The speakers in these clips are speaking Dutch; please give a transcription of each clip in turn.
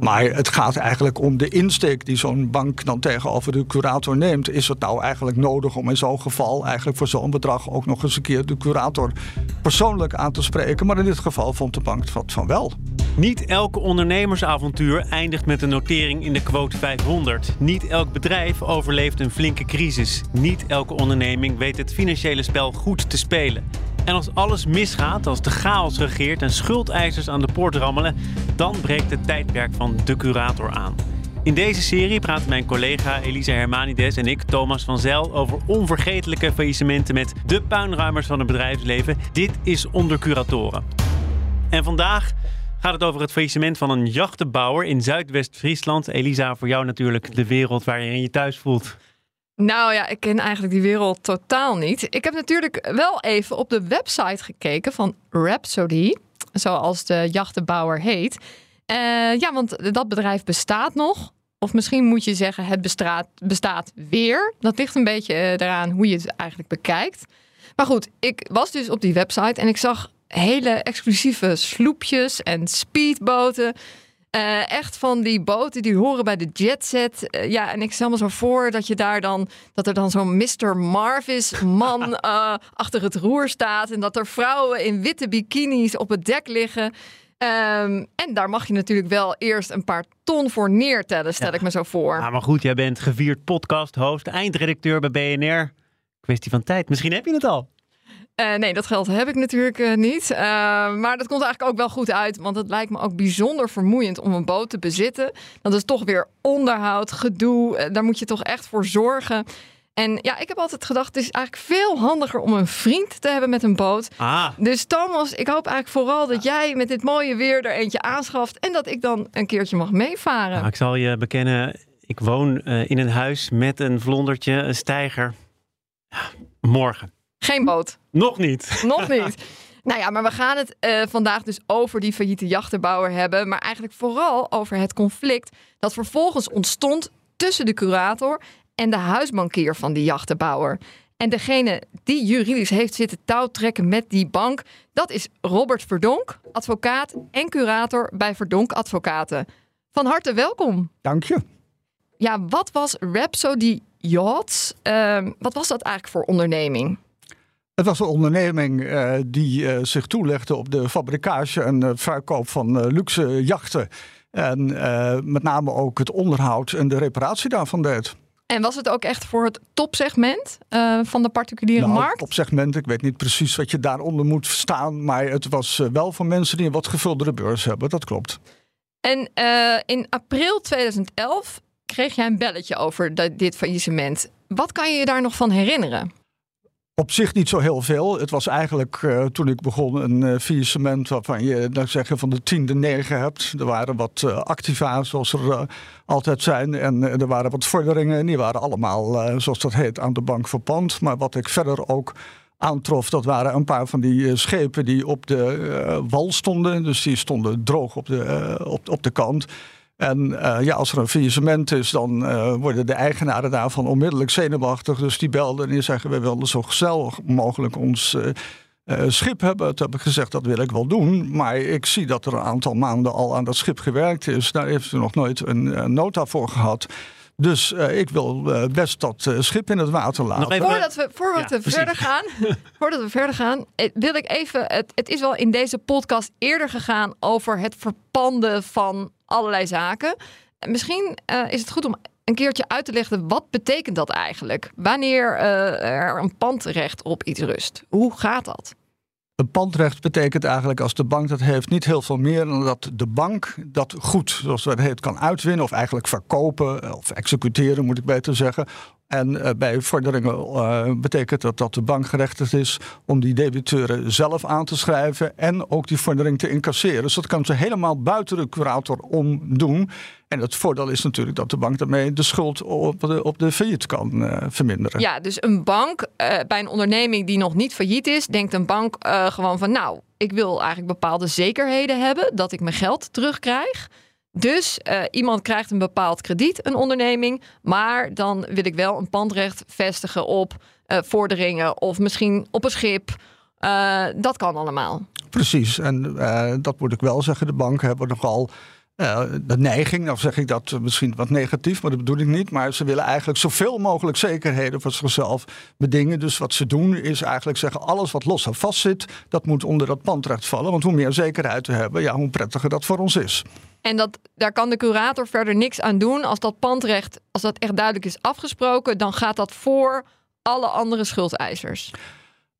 Maar het gaat eigenlijk om de insteek die zo'n bank dan tegenover de curator neemt. Is het nou eigenlijk nodig om in zo'n geval eigenlijk voor zo'n bedrag ook nog eens een keer de curator persoonlijk aan te spreken? Maar in dit geval vond de bank wat van wel. Niet elke ondernemersavontuur eindigt met een notering in de quote 500. Niet elk bedrijf overleeft een flinke crisis. Niet elke onderneming weet het financiële spel goed te spelen. En als alles misgaat, als de chaos regeert en schuldeisers aan de poort rammelen, dan breekt het tijdperk van de curator aan. In deze serie praten mijn collega Elisa Hermanides en ik, Thomas van Zel, over onvergetelijke faillissementen met de puinruimers van het bedrijfsleven. Dit is Onder Curatoren. En vandaag gaat het over het faillissement van een jachtenbouwer in Zuidwest-Friesland. Elisa, voor jou natuurlijk de wereld waarin je je thuis voelt. Nou ja, ik ken eigenlijk die wereld totaal niet. Ik heb natuurlijk wel even op de website gekeken van Rhapsody, zoals de jachtenbouwer heet. Eh, ja, want dat bedrijf bestaat nog. Of misschien moet je zeggen, het bestaat, bestaat weer. Dat ligt een beetje eh, eraan hoe je het eigenlijk bekijkt. Maar goed, ik was dus op die website en ik zag hele exclusieve sloepjes en speedboten. Eh, echt van die boten die horen bij de jetset. Uh, ja, en ik stel me zo voor dat je daar dan dat er dan zo'n Mr. Marvis man uh, achter het roer staat en dat er vrouwen in witte bikinis op het dek liggen. Um, en daar mag je natuurlijk wel eerst een paar ton voor neertellen, stel ja. ik me zo voor. Ja, maar goed, jij bent gevierd podcast-host, eindredacteur bij BNR. Kwestie van tijd. Misschien heb je het al. Uh, nee, dat geld heb ik natuurlijk uh, niet. Uh, maar dat komt eigenlijk ook wel goed uit. Want het lijkt me ook bijzonder vermoeiend om een boot te bezitten. Dat is toch weer onderhoud, gedoe. daar moet je toch echt voor zorgen. En ja, ik heb altijd gedacht, het is eigenlijk veel handiger om een vriend te hebben met een boot. Ah. Dus Thomas, ik hoop eigenlijk vooral dat jij met dit mooie weer er eentje aanschaft. En dat ik dan een keertje mag meevaren. Nou, ik zal je bekennen, ik woon in een huis met een vlondertje, een steiger. Ja, morgen. Geen boot. Nog niet. Nog niet. nou ja, maar we gaan het uh, vandaag dus over die failliete jachtenbouwer hebben. Maar eigenlijk vooral over het conflict dat vervolgens ontstond tussen de curator en de huisbankier van die jachtenbouwer. En degene die juridisch heeft zitten touwtrekken met die bank, dat is Robert Verdonk, advocaat en curator bij Verdonk Advocaten. Van harte welkom. Dank je. Ja, wat was Rhapsody Yachts? Uh, wat was dat eigenlijk voor onderneming? Het was een onderneming uh, die uh, zich toelegde op de fabricage en uh, verkoop van luxe jachten. En met name ook het onderhoud en de reparatie daarvan deed. En was het ook echt voor het topsegment van de particuliere nou, markt? Topsegment, ik weet niet precies wat je daaronder moet staan. Maar het was wel voor mensen die een wat gevuldere beurs hebben, dat klopt. En in april 2011 kreeg jij een belletje over dit faillissement. Wat kan je je daar nog van herinneren? Op zich niet zo heel veel. Het was eigenlijk uh, toen ik begon een uh, faillissement waarvan je dan zeggen van de tien de negen hebt. Er waren wat uh, activa zoals er altijd zijn en er waren wat vorderingen en die waren allemaal zoals dat heet aan de bank verpand. Maar wat ik verder ook aantrof, dat waren een paar van die schepen die op de wal stonden. Dus die stonden droog op de, op, op de kant. En uh, ja, als er een faillissement is, dan uh, worden de eigenaren daarvan onmiddellijk zenuwachtig. Dus die belden en die zeggen: We willen zo snel mogelijk ons uh, schip hebben. Toen heb ik gezegd: Dat wil ik wel doen. Maar ik zie dat er een aantal maanden al aan dat schip gewerkt is. Daar heeft u nog nooit een nota voor gehad. Dus uh, ik wil uh, best dat uh, schip in het water laten. Even... Voordat we, voordat ja, we verder gaan, voordat we verder gaan, wil ik even. Het, het, is wel in deze podcast eerder gegaan over het verpanden van allerlei zaken. Misschien is het goed om een keertje uit te leggen wat betekent dat eigenlijk? Wanneer er een pandrecht op iets rust? Hoe gaat dat? Een pandrecht betekent eigenlijk als de bank dat heeft niet heel veel meer dan dat de bank dat goed, zoals dat heet, kan uitwinnen of eigenlijk verkopen of executeren moet ik beter zeggen. En uh, bij vorderingen uh, betekent dat dat de bank gerechtigd is om die debiteuren zelf aan te schrijven en ook die vordering te incasseren. Dus dat kan ze helemaal buiten de curator om doen. En het voordeel is natuurlijk dat de bank daarmee de schuld op de, op de failliet kan uh, verminderen. Ja, dus een bank bij een onderneming die nog niet failliet is, denkt een bank gewoon van nou, ik wil eigenlijk bepaalde zekerheden hebben dat ik mijn geld terugkrijg. Dus uh, iemand krijgt een bepaald krediet, een onderneming, maar dan wil ik wel een pandrecht vestigen op uh, vorderingen of misschien op een schip. Uh, dat kan allemaal. Precies, en dat moet ik wel zeggen. De banken hebben nogal de neiging, nou zeg ik dat misschien wat negatief, maar dat bedoel ik niet. Maar ze willen eigenlijk zoveel mogelijk zekerheden voor zichzelf bedingen. Dus wat ze doen is eigenlijk zeggen: alles wat los en vast zit, dat moet onder dat pandrecht vallen. Want hoe meer zekerheid we hebben, ja, hoe prettiger dat voor ons is. En dat, daar kan de curator verder niks aan doen. Als dat pandrecht, als dat echt duidelijk is afgesproken, dan gaat dat voor alle andere schuldeisers.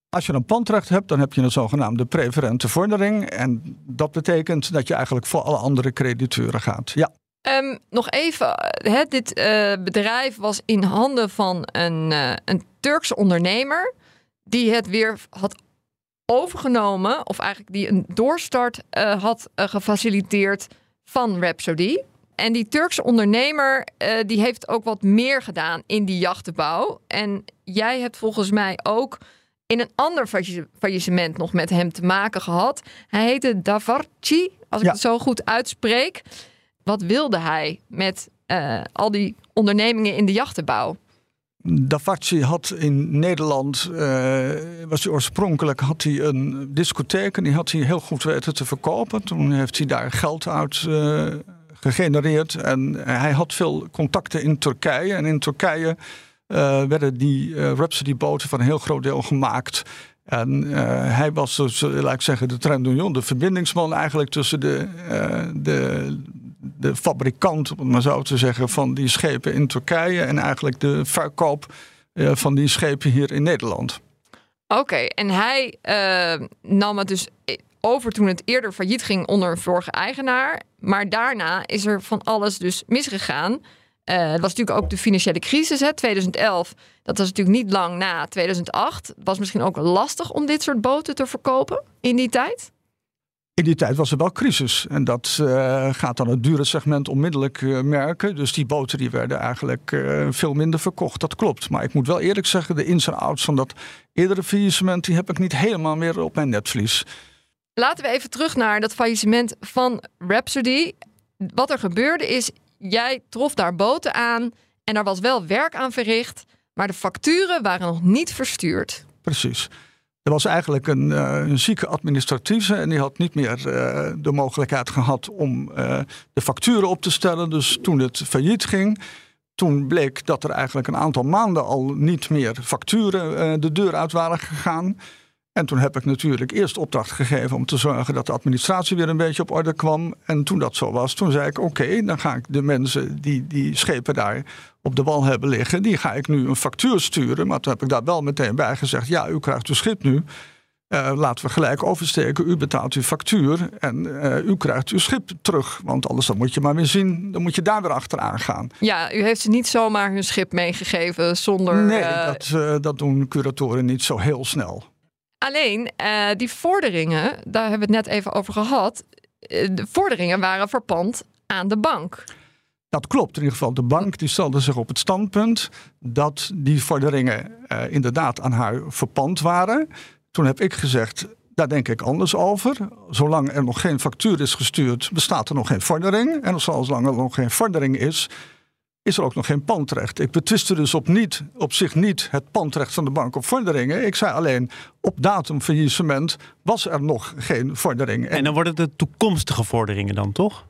Als je een pandrecht hebt, dan heb je een zogenaamde preferente vordering. En dat betekent dat je eigenlijk voor alle andere crediteuren gaat. Ja. Um, nog even, dit uh, bedrijf was in handen van een, uh, een Turkse ondernemer. Die het weer had overgenomen, of eigenlijk die een doorstart uh, had gefaciliteerd van Rhapsody. En die Turkse ondernemer die heeft ook wat meer gedaan in die jachtenbouw. En jij hebt volgens mij ook in een ander faillissement nog met hem te maken gehad. Hij heette Davarci, als ik het zo goed uitspreek. Wat wilde hij met uh, al die ondernemingen in de jachtenbouw? Davarci had in Nederland, uh, was hij oorspronkelijk, had hij een discotheek en die had hij heel goed weten te verkopen. Toen heeft hij daar geld uit uh, gegenereerd en hij had veel contacten in Turkije. En in Turkije werden die Rhapsody-boten van een heel groot deel gemaakt. En hij was dus, laat ik zeggen, de Trendunion, de verbindingsman eigenlijk tussen de, de, de fabrikant, om het maar zo te zeggen, van die schepen in Turkije en eigenlijk de verkoop van die schepen hier in Nederland. Oké, en hij nam het dus over toen het eerder failliet ging onder een vorige eigenaar. Maar daarna is er van alles dus misgegaan. Uh, het was natuurlijk ook de financiële crisis, hè, 2011. Dat was natuurlijk niet lang na 2008. Het was misschien ook lastig om dit soort boten te verkopen in die tijd. In die tijd was er wel crisis. En dat uh, gaat dan het dure segment onmiddellijk uh, merken. Dus die boten die werden eigenlijk uh, veel minder verkocht. Dat klopt. Maar ik moet wel eerlijk zeggen, de ins en outs van dat eerdere faillissement... die heb ik niet helemaal meer op mijn netvlies. Laten we even terug naar dat faillissement van Rhapsody. Wat er gebeurde is, jij trof daar boten aan... en daar was wel werk aan verricht... maar de facturen waren nog niet verstuurd. Precies. Er was eigenlijk een, uh, een zieke administratieve en die had niet meer uh, de mogelijkheid gehad om uh, de facturen op te stellen. Dus toen het failliet ging, toen bleek dat er eigenlijk een aantal maanden al niet meer facturen de deur uit waren gegaan. En toen heb ik natuurlijk eerst opdracht gegeven om te zorgen dat de administratie weer een beetje op orde kwam. En toen dat zo was, toen zei ik: Oké, dan ga ik de mensen die die schepen daar op de wal hebben liggen, die ga ik nu een factuur sturen. Maar toen heb ik daar wel meteen bij gezegd: Ja, u krijgt uw schip nu. Uh, laten we gelijk oversteken. U betaalt uw factuur en uh, u krijgt uw schip terug. Want anders dan moet je maar weer zien, dan moet je daar weer achteraan gaan. Ja, u heeft ze niet zomaar hun schip meegegeven zonder. Nee, uh... dat, dat doen curatoren niet zo heel snel. Alleen, uh, die vorderingen, daar hebben we het net even over gehad. De vorderingen waren verpand aan de bank. Dat klopt. In ieder geval, de bank die stelde zich op het standpunt dat die vorderingen uh, inderdaad aan haar verpand waren. Toen heb ik gezegd, daar denk ik anders over. Zolang er nog geen factuur is gestuurd, bestaat er nog geen vordering. En zolang er nog geen vordering is, is er ook nog geen pandrecht. Ik betwiste dus op, niet, op zich niet het pandrecht van de bank op vorderingen. Ik zei alleen, op datum faillissement was er nog geen vordering. En, en dan worden het de toekomstige vorderingen dan, toch?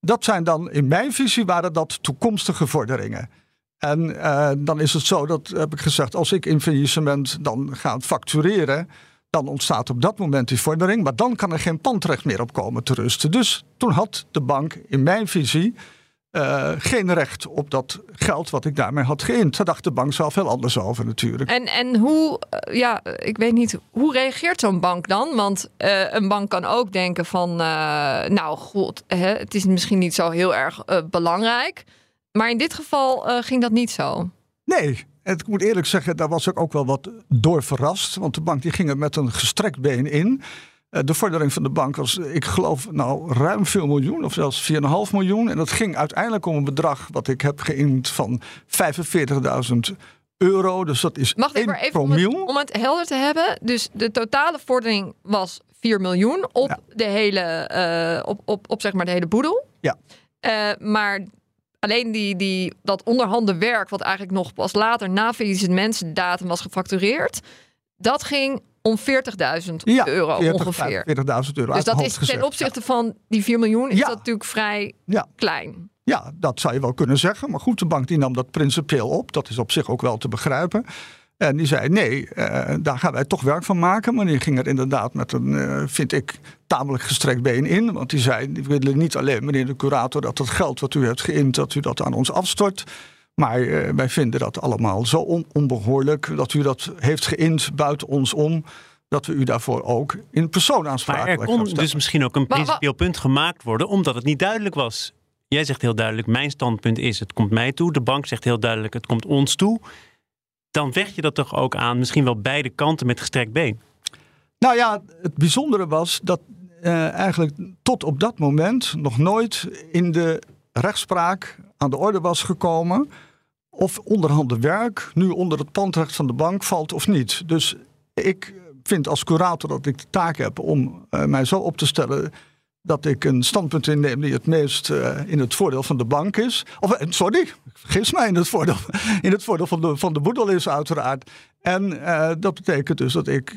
Dat zijn dan, in mijn visie waren dat toekomstige vorderingen. En uh, dan is het zo, dat heb ik gezegd, als ik in faillissement dan ga factureren, dan ontstaat op dat moment die vordering, maar dan kan er geen pandrecht meer op komen te rusten. Dus toen had de bank, in mijn visie, uh, geen recht op dat geld wat ik daarmee had geïnd. Daar dacht de bank zelf heel anders over natuurlijk. En, en hoe, uh, ja, ik weet niet, hoe reageert zo'n bank dan? Want uh, een bank kan ook denken van, nou goed, hè, het is misschien niet zo heel erg belangrijk. Maar in dit geval ging dat niet zo. Nee, en ik moet eerlijk zeggen, daar was ik ook wel wat door verrast. Want de bank die ging er met een gestrekt been in. Eh, De vordering van de bank was, ik geloof, nou ruim veel miljoen, of zelfs 4,5 miljoen. En dat ging uiteindelijk om een bedrag wat ik heb geïnd van 45.000 euro. Dus dat is Wacht 1 even, even om het, promiel. om het helder te hebben. Dus de totale vordering was 4 miljoen op, Ja. de, hele, eh, op, op, op zeg maar de hele boedel. Ja. Eh, maar alleen die, die, dat onderhanden werk, wat eigenlijk nog pas later na faillissementsdatum was gefactureerd, dat ging om 40.000 Ja, euro 40, ongeveer. 45.000 euro. Dus dat is gezegd. ten opzichte van die 4 miljoen, is Ja. dat natuurlijk vrij klein. Ja, dat zou je wel kunnen zeggen. Maar goed, de bank die nam dat principieel op. Dat is op zich ook wel te begrijpen. En die zei: nee, eh, daar gaan wij toch werk van maken. Maar die ging er inderdaad met een, eh, vind ik, tamelijk gestrekt been in. Want die zei: we willen niet alleen, meneer de curator, dat het geld wat u hebt geïnd, dat u dat aan ons afstort. Maar eh, wij vinden dat allemaal zo on- onbehoorlijk dat u dat heeft geïnd buiten ons om. Dat we u daarvoor ook in persoon Maar aansprakelijk er gaan kon dus misschien ook een Maar principieel punt gemaakt worden, omdat het niet duidelijk was. Jij zegt heel duidelijk, mijn standpunt is, het komt mij toe. De bank zegt heel duidelijk, het komt ons toe. Dan vecht je dat toch ook aan, misschien wel beide kanten met gestrekt been. Nou ja, het bijzondere was dat eh, eigenlijk tot op dat moment nog nooit in de rechtspraak aan de orde was gekomen of onderhanden werk nu onder het pandrecht van de bank valt of niet. Dus ik vind als curator dat ik de taak heb om eh, mij zo op te stellen dat ik een standpunt inneem die het meest eh, in het voordeel van de bank is. Of eh, sorry, vergis mij in het voordeel, in het voordeel van, de, van de boedel is uiteraard. En eh, dat betekent dus dat ik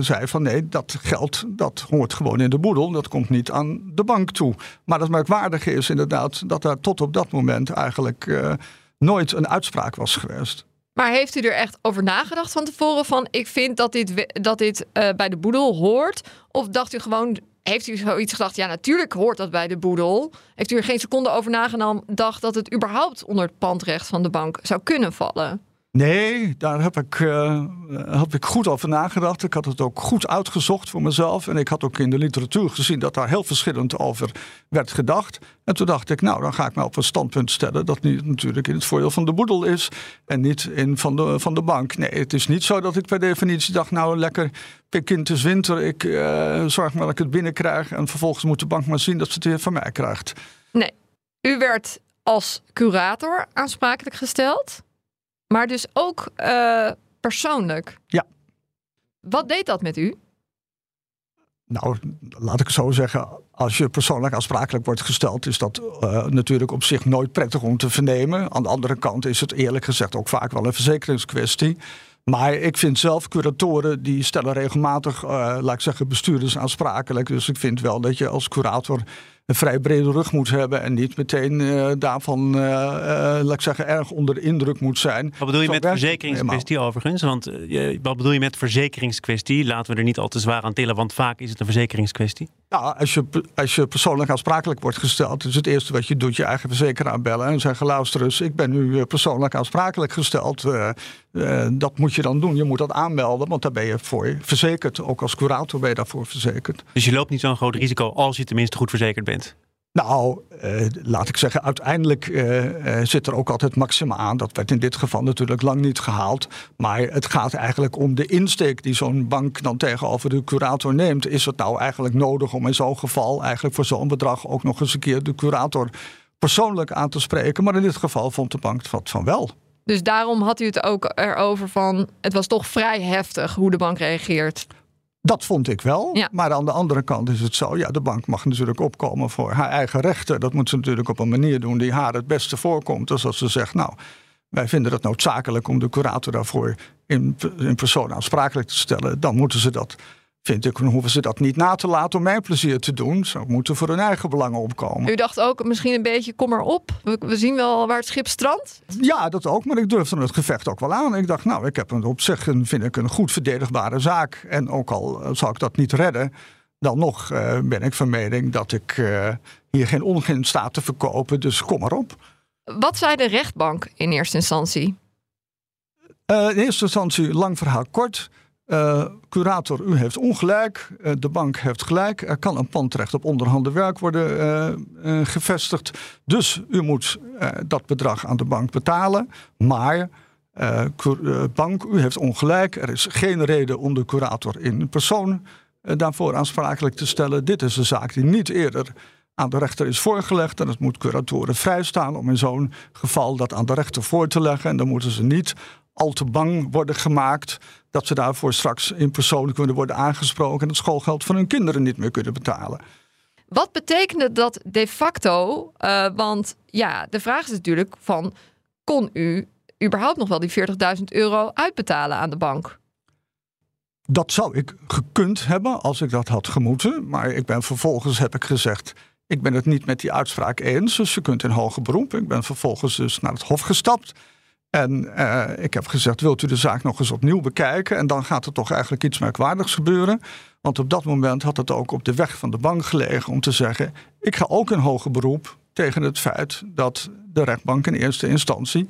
zei van nee, dat geld dat hoort gewoon in de boedel. Dat komt niet aan de bank toe. Maar het merkwaardige is inderdaad dat daar tot op dat moment eigenlijk nooit een uitspraak was geweest. Maar heeft u er echt over nagedacht van tevoren van ik vind dat dit, dat dit bij de boedel hoort? Of dacht u gewoon, heeft u zoiets gedacht, ja natuurlijk hoort dat bij de boedel. Heeft u er geen seconde over nagedacht dat het überhaupt onder het pandrecht van de bank zou kunnen vallen? Nee, daar heb ik, eh, heb ik goed over nagedacht. Ik had het ook goed uitgezocht voor mezelf. En ik had ook in de literatuur gezien dat daar heel verschillend over werd gedacht. En toen dacht ik, nou, dan ga ik me op een standpunt stellen dat nu natuurlijk in het voordeel van de boedel is. En niet in van de, van de bank. Nee, het is niet zo dat ik per definitie dacht, nou lekker, pik in het is winter. Ik eh, zorg maar dat ik het binnenkrijg. En vervolgens moet de bank maar zien dat ze het weer van mij krijgt. Nee, u werd als curator aansprakelijk gesteld, maar dus ook eh, persoonlijk. Ja. Wat deed dat met u? Nou, laat ik zo zeggen. Als je persoonlijk aansprakelijk wordt gesteld, is dat eh, natuurlijk op zich nooit prettig om te vernemen. Aan de andere kant is het eerlijk gezegd ook vaak wel een verzekeringskwestie. Maar ik vind zelf curatoren die stellen regelmatig, eh, laat ik zeggen, bestuurders aansprakelijk. Dus ik vind wel dat je als curator een vrij brede rug moet hebben en niet meteen eh, daarvan, eh, eh, laat ik zeggen, erg onder de indruk moet zijn. Wat bedoel je Zo met verzekeringskwestie overigens? Want wat bedoel je met verzekeringskwestie? Laten we er niet al te zwaar aan tillen, want vaak is het een verzekeringskwestie. Ja, als je, als je persoonlijk aansprakelijk wordt gesteld, is het eerste wat je doet je eigen verzekeraar bellen en zeggen: luister eens, ik ben nu persoonlijk aansprakelijk gesteld. Dat moet je dan doen. Je moet dat aanmelden, want daar ben je voor verzekerd. Ook als curator ben je daarvoor verzekerd. Dus je loopt niet zo'n groot risico als je tenminste goed verzekerd bent. Nou, eh, laat ik zeggen, uiteindelijk eh, eh, zit er ook altijd maxima aan. Dat werd in dit geval natuurlijk lang niet gehaald. Maar het gaat eigenlijk om de insteek die zo'n bank dan tegenover de curator neemt. Is het nou eigenlijk nodig om in zo'n geval eigenlijk voor zo'n bedrag ook nog eens een keer de curator persoonlijk aan te spreken? Maar in dit geval vond de bank wat van wel. Dus daarom had u het ook erover van het was toch vrij heftig hoe de bank reageert. Dat vond ik wel. Ja. Maar aan de andere kant is het zo. Ja, de bank mag natuurlijk opkomen voor haar eigen rechten. Dat moet ze natuurlijk op een manier doen die haar het beste voorkomt. Dus als ze zegt, nou, wij vinden het noodzakelijk om de curator daarvoor in, in persoon aansprakelijk te stellen. Dan moeten ze dat, vind ik, hoeven ze dat niet na te laten om mij plezier te doen. Ze moeten voor hun eigen belangen opkomen. U dacht ook misschien een beetje kom maar op. We, we zien wel waar het schip strandt. Ja, dat ook. Maar ik durfde het gevecht ook wel aan. Ik dacht, nou, ik heb een, op zich een, vind ik een goed verdedigbare zaak. En ook al eh, zou ik dat niet redden, dan nog eh, ben ik van mening dat ik eh, hier geen ongein sta te verkopen. Dus kom maar op. Wat zei de rechtbank in eerste instantie? In eerste instantie, lang verhaal kort. Eh, curator, u heeft ongelijk. Eh, de bank heeft gelijk. Er kan een pandrecht op onderhanden werk worden eh, gevestigd. Dus u moet dat bedrag aan de bank betalen. Maar bank, u heeft ongelijk. Er is geen reden om de curator in persoon daarvoor aansprakelijk te stellen. Dit is een zaak die niet eerder aan de rechter is voorgelegd. En het moet curatoren vrijstaan om in zo'n geval dat aan de rechter voor te leggen. En dan moeten ze niet al te bang worden gemaakt dat ze daarvoor straks in persoon kunnen worden aangesproken en het schoolgeld van hun kinderen niet meer kunnen betalen. Wat betekende dat de facto? Uh, want ja, de vraag is natuurlijk van, kon u überhaupt nog wel die 40.000 euro uitbetalen aan de bank? Dat zou ik gekund hebben als ik dat had gemoeten. Maar ik ben vervolgens, heb ik gezegd, ik ben het niet met die uitspraak eens. Dus je kunt in hoger beroep. Ik ben vervolgens dus naar het hof gestapt. En uh, ik heb gezegd, wilt u de zaak nog eens opnieuw bekijken? En dan gaat er toch eigenlijk iets merkwaardigs gebeuren. Want op dat moment had het ook op de weg van de bank gelegen om te zeggen... ik ga ook in hoger beroep tegen het feit dat de rechtbank in eerste instantie...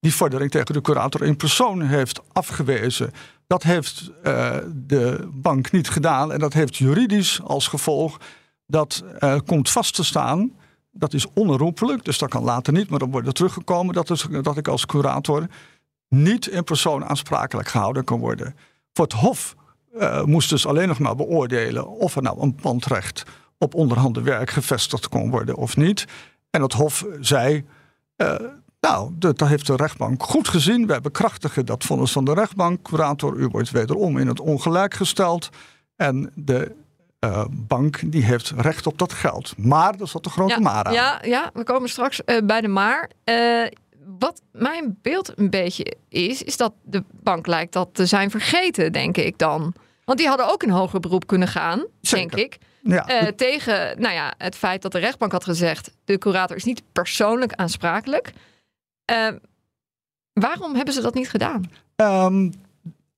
die vordering tegen de curator in persoon heeft afgewezen. Dat heeft uh, de bank niet gedaan en dat heeft juridisch als gevolg... dat uh, komt vast te staan dat is onherroepelijk, dus dat kan later niet, maar dan wordt er teruggekomen dat, ik als curator niet in persoon aansprakelijk gehouden kan worden. Voor het Hof uh, moest dus alleen nog maar beoordelen of er nou een pandrecht op onderhanden werk gevestigd kon worden of niet. En het Hof zei. Uh, nou, dat heeft de rechtbank goed gezien. Wij bekrachtigen dat vonnis van de rechtbank. Curator, u wordt wederom in het ongelijk gesteld. En de uh, bank die heeft recht op dat geld. Maar, dat is wat de grote ja, maar aan. Ja, ja, we komen straks uh, bij de maar. Uh, wat mijn beeld een beetje is, is dat de bank lijkt dat te zijn vergeten, denk ik dan. Want die hadden ook een hoger beroep kunnen gaan, Zeker. denk ik. Ja. tegen nou ja, het feit dat de rechtbank had gezegd... de curator is niet persoonlijk aansprakelijk. waarom hebben ze dat niet gedaan? Um,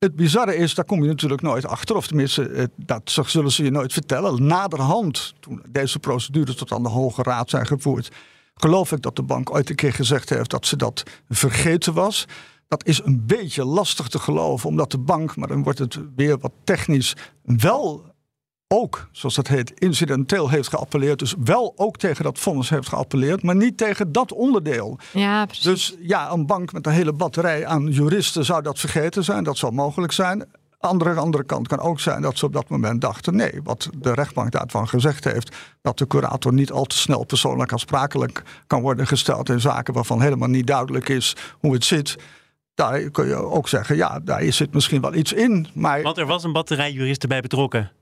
het bizarre is, daar kom je natuurlijk nooit achter. Of tenminste, dat zullen ze je nooit vertellen. Naderhand, toen deze procedures tot aan de Hoge Raad zijn gevoerd... geloof ik dat de bank ooit een keer gezegd heeft dat ze dat vergeten was. Dat is een beetje lastig te geloven, omdat de bank, maar dan wordt het weer wat technisch, wel ook, zoals dat heet, incidenteel heeft geappelleerd. Dus wel ook tegen dat vonnis heeft geappelleerd, maar niet tegen dat onderdeel. Ja, precies. Dus ja, een bank met een hele batterij aan juristen zou dat vergeten zijn. Dat zou mogelijk zijn. Andere, andere kant kan ook zijn dat ze op dat moment dachten: nee, wat de rechtbank daarvan gezegd heeft, dat de curator niet al te snel persoonlijk aansprakelijk kan worden gesteld in zaken waarvan helemaal niet duidelijk is hoe het zit. Daar kun je ook zeggen: ja, daar zit misschien wel iets in. Maar... Want er was een batterij juristen bij betrokken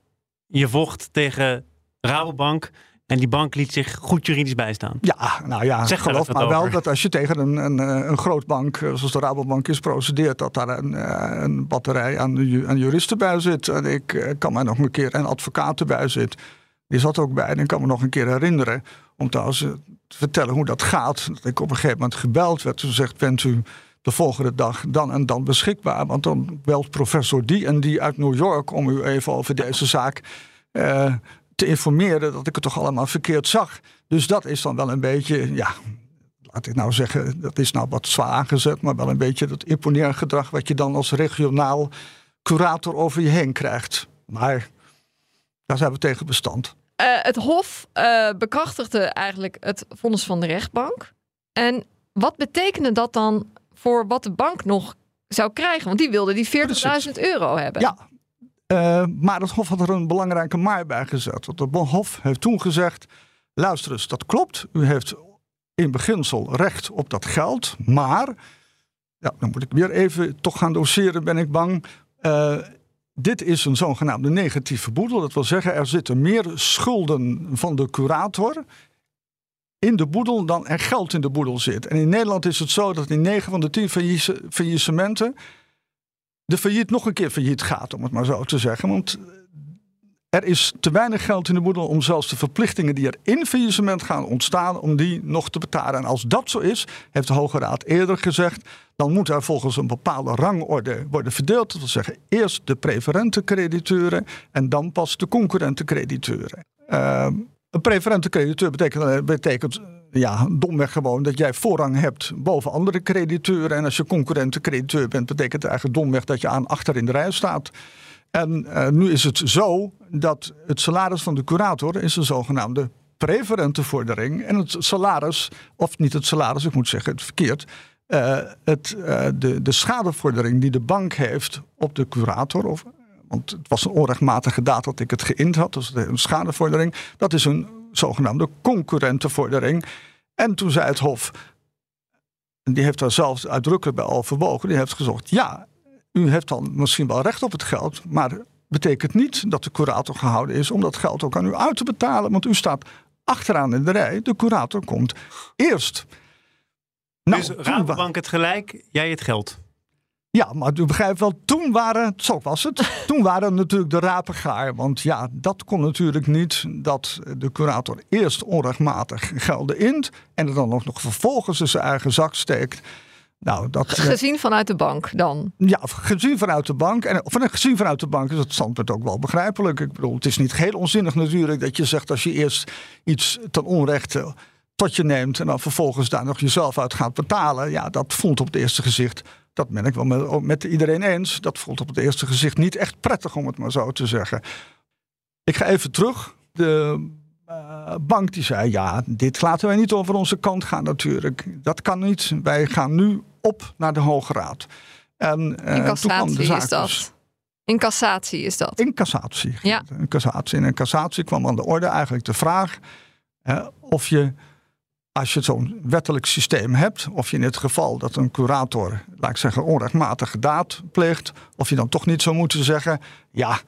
je vocht tegen Rabobank. En die bank liet zich goed juridisch bijstaan. Ja, nou ja, zeg geloof maar wel dat als je tegen een, een, een groot bank zoals de Rabobank is procedeert, dat daar een, een batterij aan, aan juristen bij zit. En ik kan mij nog een keer een advocaat bij zit. Die zat ook bij en ik kan me nog een keer herinneren om trouwens te vertellen hoe dat gaat. Dat ik op een gegeven moment gebeld werd. Toen zegt, bent u de volgende dag dan en dan beschikbaar. Want dan belt professor die en die uit New York om u even over deze zaak uh, te informeren dat ik het toch allemaal verkeerd zag. Dus dat is dan wel een beetje, ja, laat ik nou zeggen, dat is nou wat zwaar aangezet, maar wel een beetje dat imponeergedrag wat je dan als regionaal curator over je heen krijgt. Maar daar zijn we tegen bestand. Uh, het Hof uh, bekrachtigde eigenlijk het vonnis van de rechtbank. En wat betekende dat dan voor wat de bank nog zou krijgen. Want die wilde die 40.000 euro hebben. Ja, uh, maar het Hof had er een belangrijke maar bij gezet. Want het Hof heeft toen gezegd: luister eens, dat klopt. U heeft in beginsel recht op dat geld. Maar, ja, dan moet ik weer even toch gaan doseren, ben ik bang. Uh, dit is een zogenaamde negatieve boedel. Dat wil zeggen, er zitten meer schulden van de curator in de boedel dan er geld in de boedel zit. En in Nederland is het zo dat in 9 van de 10 faillissementen de failliet nog een keer failliet gaat, om het maar zo te zeggen. Want er is te weinig geld in de boedel om zelfs de verplichtingen die er in faillissement gaan ontstaan, om die nog te betalen. En als dat zo is, heeft de Hoge Raad eerder gezegd, dan moet er volgens een bepaalde rangorde worden verdeeld. Dat wil zeggen, eerst de preferente crediteuren en dan pas de concurrente crediteuren. Uh, een preferente crediteur betekent, eh, betekent ja, domweg gewoon dat jij voorrang hebt boven andere crediteuren. En als je concurrente crediteur bent, betekent het eigenlijk domweg dat je aan achter in de rij staat. En uh, nu is het zo dat het salaris van de curator is een zogenaamde preferente vordering. En het salaris, of niet het salaris, ik moet zeggen het verkeerd. uh, het, de, de schadevordering die de bank heeft op de curator, of, want het was een onrechtmatige daad dat ik het geïnd had, dus een schadevordering, dat is een zogenaamde concurrentenvordering. En toen zei het Hof, en die heeft daar zelfs uitdrukkelijk bij overwogen, die heeft gezegd, ja, u heeft dan misschien wel recht op het geld, maar betekent niet dat de curator gehouden is om dat geld ook aan u uit te betalen, want u staat achteraan in de rij. De curator komt eerst. Nou, dus Rabobank het gelijk, jij het geld. Ja, maar u begrijpt wel, toen waren, zo was het, toen waren natuurlijk de rapen gaar. Want ja, dat kon natuurlijk niet dat de curator eerst onrechtmatig gelden int en er dan nog, nog vervolgens in zijn eigen zak steekt. Nou, dat, gezien vanuit de bank dan? Ja, gezien vanuit de bank. En of, gezien vanuit de bank is het standpunt ook wel begrijpelijk. Ik bedoel, het is niet heel onzinnig natuurlijk dat je zegt als je eerst iets ten onrechte tot je neemt en dan vervolgens daar nog jezelf uit gaat betalen. Ja, dat voelt op het eerste gezicht, dat ben ik wel met, met iedereen eens, dat voelt op het eerste gezicht niet echt prettig om het maar zo te zeggen. Ik ga even terug. De uh, bank die zei, ja, dit laten wij niet over onze kant gaan natuurlijk. Dat kan niet. Wij gaan nu op naar de Hoge Raad. En, uh, in cassatie is dat. Dus- in cassatie is dat. In cassatie. Ja. In cassatie. En in cassatie kwam aan de orde eigenlijk de vraag of je, als je zo'n wettelijk systeem hebt, of je in het geval dat een curator, laat ik zeggen, onrechtmatige daad pleegt, of je dan toch niet zou moeten zeggen, ja,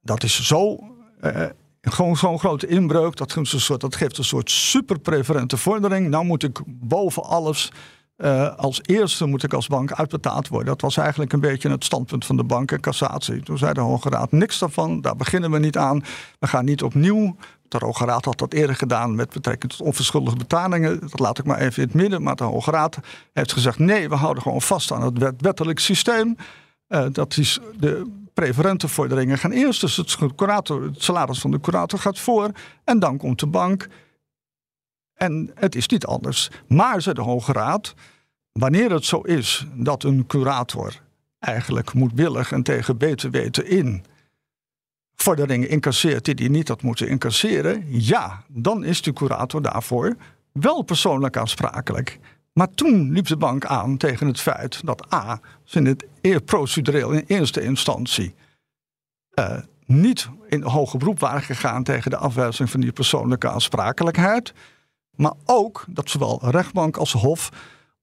dat is zo uh, gewoon zo'n grote inbreuk. Dat geeft, een soort, dat geeft soort superpreferente vordering. Nou moet ik boven alles uh, als eerste moet ik als bank uitbetaald worden. Dat was eigenlijk een beetje het standpunt van de bank en cassatie. Toen zei de Hoge Raad niks daarvan, daar beginnen we niet aan. We gaan niet opnieuw. De Hoge Raad had dat eerder gedaan met betrekking tot onverschuldigde betalingen. Dat laat ik maar even in het midden. Maar de Hoge Raad heeft gezegd: nee, we houden gewoon vast aan het wettelijk systeem. Uh, dat is de preferente vorderingen gaan eerst. Dus het, curator, het salaris van de curator gaat voor. En dan komt de bank. En het is niet anders. Maar, zei de Hoge Raad, wanneer het zo is dat een curator eigenlijk moedwillig en tegen beter weten in vorderingen incasseert die hij niet had moeten incasseren, ja, dan is de curator daarvoor wel persoonlijk aansprakelijk. Maar toen liep de bank aan tegen het feit dat A, ze in het procedureel in eerste instantie uh, niet in hoger beroep waren gegaan tegen de afwijzing van die persoonlijke aansprakelijkheid. Maar ook dat zowel rechtbank als hof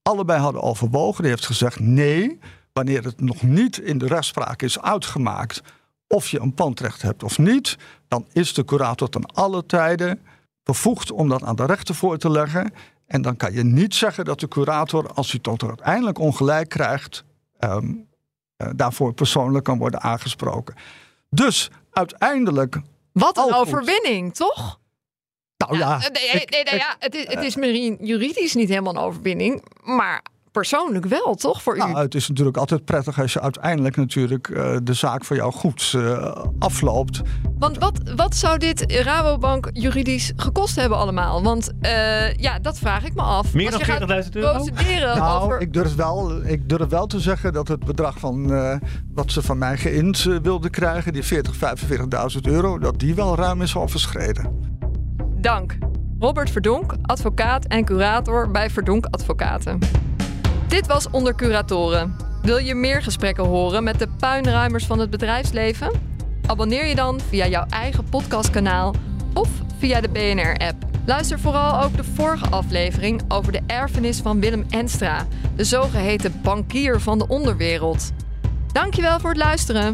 allebei hadden overwogen. Die heeft gezegd nee, wanneer het nog niet in de rechtspraak is uitgemaakt of je een pandrecht hebt of niet, dan is de curator ten alle tijden bevoegd om dat aan de rechter voor te leggen. En dan kan je niet zeggen dat de curator, als hij tot uiteindelijk ongelijk krijgt, um, uh, daarvoor persoonlijk kan worden aangesproken. Dus uiteindelijk. Wat een overwinning, toch? Nou ja. nee, nee, nee, ja het, is, het is misschien juridisch niet helemaal een overwinning, maar persoonlijk wel, toch? Voor nou, u? Het is natuurlijk altijd prettig als je uiteindelijk natuurlijk uh, de zaak voor jou goed uh, afloopt. Want wat, wat zou dit Rabobank juridisch gekost hebben allemaal? Want uh, ja, dat vraag ik me af. Meer dan 40.000 euro? Nou, over... ik, durf wel, ik durf wel te zeggen dat het bedrag van wat ze van mij geïnd wilden krijgen, die 40, 45.000 euro, dat die wel ruim is overschreden. Dank. Robert Verdonk, advocaat en curator bij Verdonk Advocaten. Dit was Onder Curatoren. Wil je meer gesprekken horen met de puinruimers van het bedrijfsleven? Abonneer je dan via jouw eigen podcastkanaal of via de BNR-app. Luister vooral ook de vorige aflevering over de erfenis van Willem Enstra, de zogeheten bankier van de onderwereld. Dankjewel voor het luisteren.